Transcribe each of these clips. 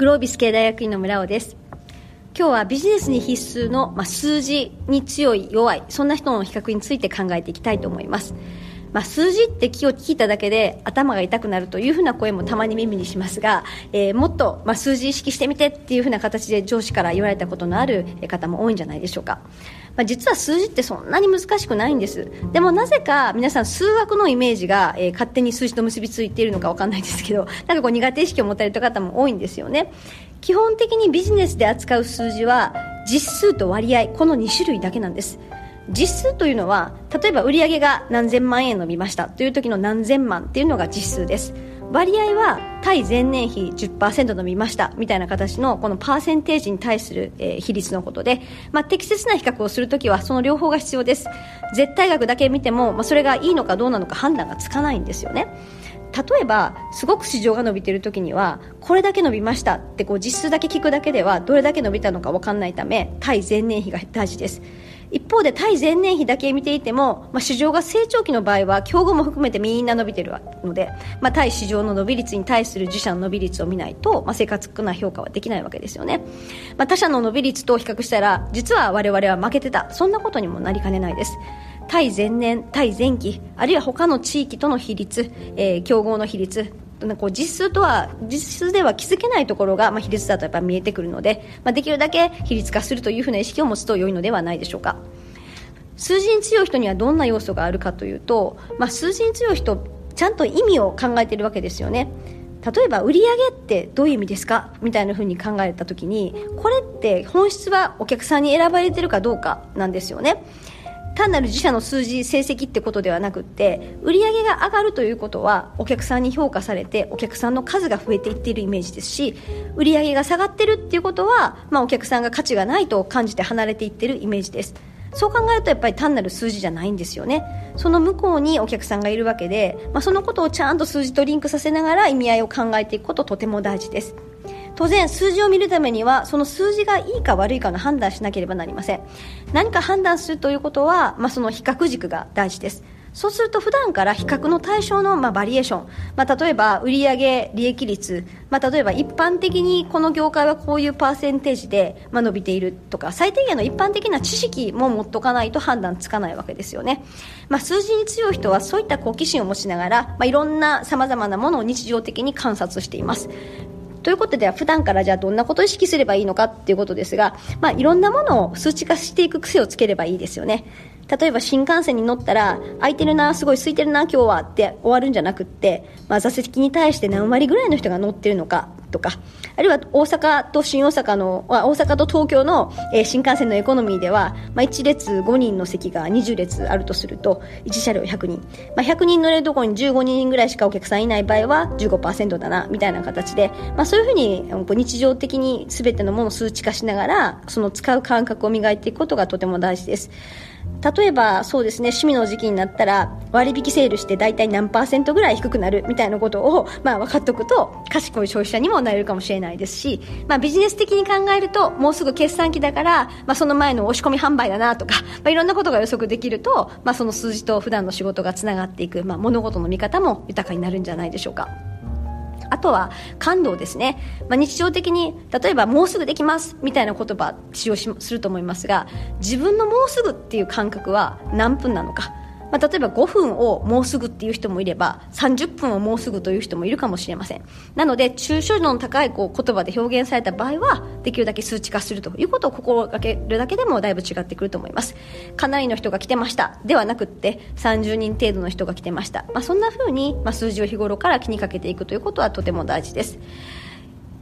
グロービス系大学院の村尾です。今日はビジネスに必須の、まあ、数字に強い弱いそんな人の比較について考えていきたいと思います。まあ、数字って気を聞いただけで頭が痛くなるというふうな声もたまに耳にしますが、えー、もっと、まあ、数字意識してみてっていうふうな形で上司から言われたことのある方も多いんじゃないでしょうか。まあ、実は数字ってそんなに難しくないんです。でもなぜか皆さん数学のイメージが、えー、勝手に数字と結びついているのか分かんないですけど なんかこう苦手意識を持たれた方も多いんですよね。基本的にビジネスで扱う数字は実数と割合この2種類だけなんです。実数というのは例えば売上が何千万円伸びましたという時の何千万っていうのが実数です。割合は対前年比10%伸びましたみたいな形のこのパーセンテージに対する、えー、比率のことで、まあ、適切な比較をするときはその両方が必要です。絶対額だけ見ても、まあ、それがいいのかどうなのか判断がつかないんですよね。例えばすごく市場が伸びている時にはこれだけ伸びましたってこう実数だけ聞くだけではどれだけ伸びたのか分かんないため対前年比が大事です。一方で対前年比だけ見ていても、まあ、市場が成長期の場合は競合も含めてみんな伸びているので、まあ、対市場の伸び率に対する自社の伸び率を見ないと、まあ、正確な評価はできないわけですよね、まあ、他社の伸び率と比較したら実は我々は負けてた。そんなことにもなりかねないです。対前年、対前期あるいは他の地域との比率、えー、競合の比率こう実数とは実数では気づけないところが、まあ、比率だとやっぱ見えてくるので、まあ、できるだけ比率化するというふうな意識を持つと良いのではないでしょうか。数字に強い人にはどんな要素があるかというと、まあ、数字に強い人ちゃんと意味を考えているわけですよね。例えば売上ってどういう意味ですか？みたいなふうに考えた時にこれって本質はお客さんに選ばれてるかどうかなんですよね。単なる自社の数字成績ってことではなくって売り上げが上がるということはお客さんに評価されてお客さんの数が増えていっているイメージですし売上が下がってるっていうことは、まあ、お客さんが価値がないと感じて離れていってるイメージです。そう考えるとやっぱり単なる数字じゃないんですよね。その向こうにお客さんがいるわけで、まあ、そのことをちゃんと数字とリンクさせながら意味合いを考えていくこととても大事です。当然数字を見るためにはその数字がいいか悪いかの判断しなければなりません。何か判断するということは、まあ、その比較軸が大事です。そうすると普段から比較の対象のまあバリエーション、まあ、例えば売上利益率、まあ、例えば一般的にこの業界はこういうパーセンテージでまあ伸びているとか。最低限の一般的な知識も持っとかないと判断つかないわけですよね、まあ、数字に強い人はそういった好奇心を持ちながら、まあ、いろんなさまざまなものを日常的に観察しています。ということで普段からじゃあどんなことを意識すればいいのかっていうことですが、まあ、いろんなものを数値化していく癖をつければいいですよね。例えば新幹線に乗ったら空いてるなすごい空いてるな今日はって終わるんじゃなくって、まあ、座席に対して何割ぐらいの人が乗ってるのかとかあるいは大阪と新大阪の大阪と東京の、えー、新幹線のエコノミーでは、まあ、1列5人の席が20列あるとすると1車両100人、まあ、100人乗れるところに15人ぐらいしかお客さんいない場合は15%だなみたいな形で、まあ、そういうふうに日常的に全てのものを数値化しながらその使う感覚を磨いていくことがとても大事です。例えばそうですね趣味の時期になったら割引セールして大体何パーセントぐらい低くなるみたいなことを、まあ、分かっておくと賢い消費者にもなれるかもしれないですし、まあ、ビジネス的に考えるともうすぐ決算期だから、まあ、その前の押し込み販売だなとか、まあ、いろんなことが予測できると、まあ、その数字と普段の仕事がつながっていく、まあ、物事の見方も豊かになるんじゃないでしょうか。あとは感動ですね、まあ、日常的に例えばもうすぐできますみたいな言葉使用すると思いますが自分のもうすぐっていう感覚は何分なのかまあ、例えば5分をもうすぐっていう人もいれば30分をもうすぐという人もいるかもしれません。なので抽象度の高いこう言葉で表現された場合はできるだけ数値化するということを心がけるだけでもだいぶ違ってくると思います。かなりの人が来てました。ではなくって30人程度の人が来てました、まあ、そんなふうに、まあ、数字を日頃から気にかけていくということはとても大事です。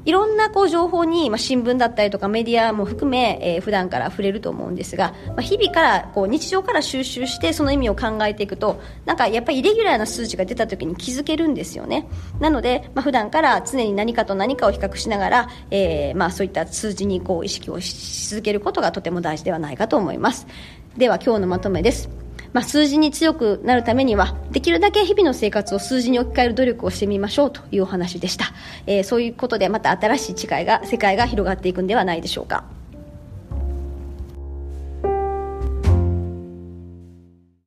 いろんなこう情報に、まあ、新聞だったりとかメディアも含め、えー、普段から触れると思うんですが、まあ、日々からこう日常から収集してその意味を考えていくとなんかやっぱりイレギュラーな数値が出た時に気づけるんですよね。なので、まあ、普段から常に何かと何かを比較しながら、えーまあ、そういった数字にこう意識をし続けることがとても大事ではないかと思います。では今日のまとめです。まあ、数字に強くなるためにはできるだけ日々の生活を数字に置き換える努力をしてみましょうというお話でした、えー、そういうことでまた新しい違いが世界が広がっていくんではないでしょうか。